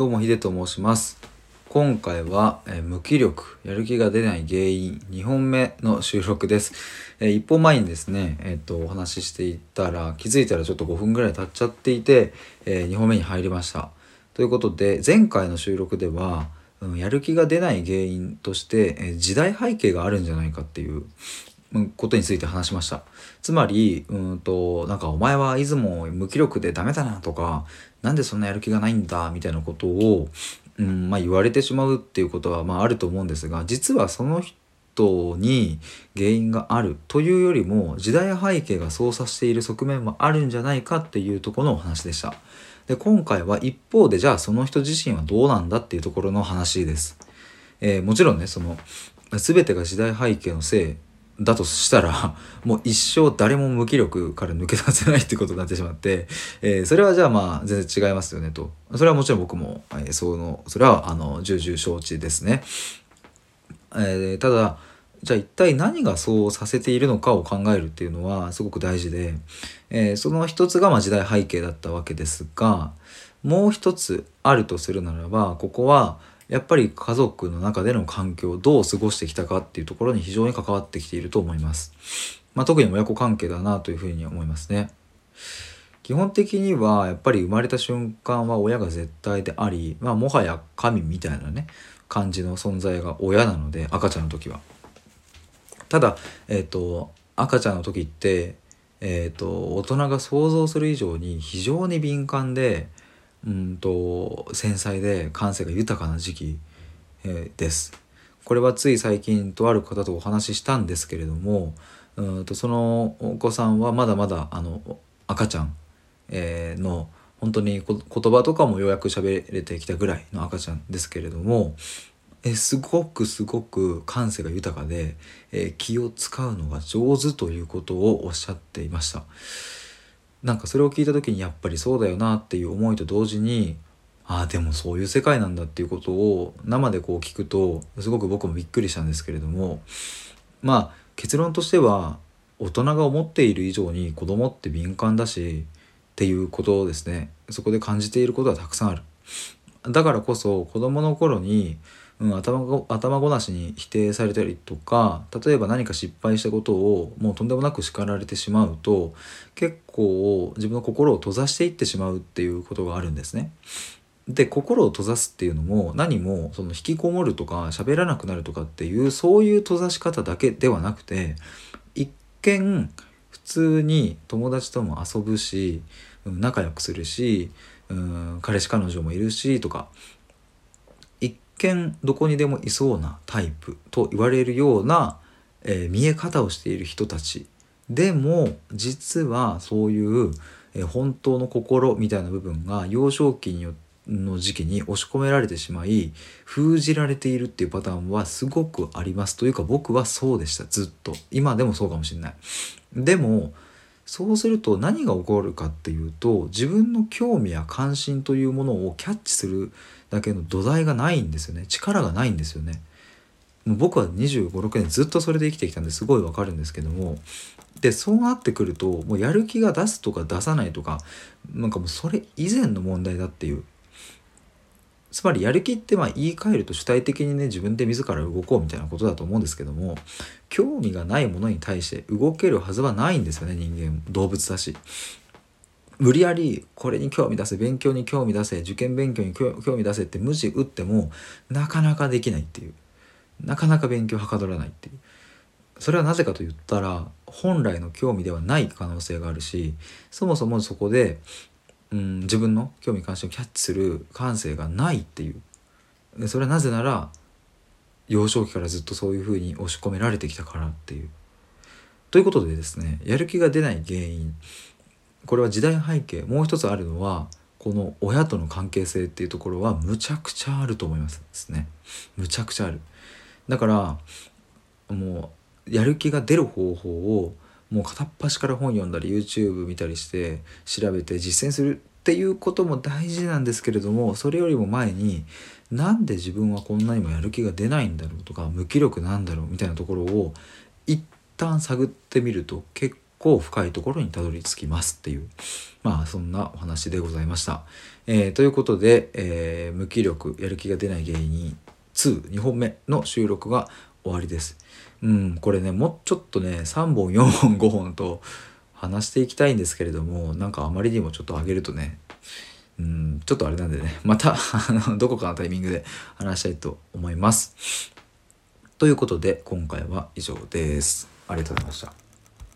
どうもヒデと申します。今回は、え無気力やる気が出ない原因2本目の収録です、え1本前にですねえっ、とお話ししていたら気づいたらちょっと5分ぐらい経っちゃっていて、え2本目に入りました。ということで前回の収録では、うんやる気が出ない原因として、え時代背景があるんじゃないかっていうことについて話しましたつまりうんとなんかお前はいつも無気力でダメだなとかなんでそんなやる気がないんだみたいなことを、うんまあ、言われてしまうっていうことは、まあ、あると思うんですが実はその人に原因があるというよりも時代背景が操作している側面もあるんじゃないかっていうところのお話でした。で今回は一方でじゃあその人自身はどうなんだっていうところの話です。えーもちろんねその全てが時代背景のせいだとしたら もう一生誰も無気力から抜け出せないってことになってしまって、えーそれはじゃあまあ全然違いますよねとそれはもちろん僕も、えーそのそれはあの重々承知ですね。えーただじゃあ一体何がそうさせているのかを考えるっていうのはすごく大事で、えーその一つがまあ時代背景だったわけですがもう一つあるとするならばここはやっぱり家族の中での環境をどう過ごしてきたかっていうところに非常に関わってきていると思います。まあ、特に親子関係だなというふうに思いますね。基本的にはやっぱり生まれた瞬間は親が絶対であり、まあ、もはや神みたいなね感じの存在が親なので赤ちゃんの時は。ただ、えー、と赤ちゃんの時って、えー、と大人が想像する以上に非常に敏感でうんと繊細で感性が豊かな時期、えーです。これはつい最近とある方とお話ししたんですけれどもうんとそのお子さんはまだまだあの赤ちゃん、えーの本当に言葉とかもようやく喋れてきたぐらいの赤ちゃんですけれどもえすごくすごく感性が豊かで、え気を使うのが上手ということをおっしゃっていましたなんかそれを聞いた時にやっぱりそうだよなっていう思いと同時にああでもそういう世界なんだっていうことを生でこう聞くとすごく僕もびっくりしたんですけれどもまあ結論としては大人が思っている以上に子供って敏感だしっていうことをですねそこで感じていることはたくさんある。だからこそ子供の頃に、うん、頭ご頭ごなしに否定されたりとか例えば何か失敗したことをもうとんでもなく叱られてしまうと結構自分の心を閉ざしていってしまうっていうことがあるんですね。で心を閉ざすっていうのも何もその引きこもるとか喋らなくなるとかっていうそういう閉ざし方だけではなくて一見普通に友達とも遊ぶし仲良くするしうん彼氏彼女もいるしとか見どこにでもいそうなタイプと言われるような、えー見え方をしている人たちでも実はそういう、えー本当の心みたいな部分が幼少期によの時期に押し込められてしまい封じられているっていうパターンはすごくあります。というか僕はそうでした。ずっと。今でもそうかもしれない。でもそうすると何が起こるかっていうと自分の興味や関心というものをキャッチするだけの土台がないんですよね。力がないんですよね。もう僕は2 5 6年ずっとそれで生きてきたんですごいわかるんですけども。でそうなってくるともうやる気が出すとか出さないとかなんかもうそれ以前の問題だっていうつまりやる気ってまあ言い換えると主体的にね自分で自ら動こうみたいなことだと思うんですけども興味がないものに対して動けるはずはないんですよね人間動物だし。無理やりこれに興味出せ勉強に興味出せ受験勉強に興味出せって無視打ってもなかなかできないっていう。なかなか勉強はかどらないっていう。それはなぜかと言ったら本来の興味ではない可能性があるしそもそもそこで、うん、自分の興味関心をキャッチする感性がないっていう。でそれはなぜなら幼少期からずっとそういうふうに押し込められてきたからっていう。ということでですねやる気が出ない原因これは時代背景もう一つあるのはこの親との関係性っていうところはむちゃくちゃあると思いますですね。むちゃくちゃある。だからもうやる気が出る方法をもう片っ端から本読んだり YouTube 見たりして調べて実践するていうことも大事なんですけれどもそれよりも前になんで自分はこんなにもやる気が出ないんだろうとか無気力なんだろうみたいなところを一旦探ってみると結構深いところにたどり着きますっていうまあそんなお話でございました。えーということで、えー無気力やる気が出ない原因22本目の収録が終わりです。うんこれねもうちょっとね3本4本5本と話していきたいんですけれどもなんかあまりにもちょっと上げるとねうんちょっとあれなんでねまた どこかのタイミングで話したいと思います。ということで今回は以上です。ありがとうございました。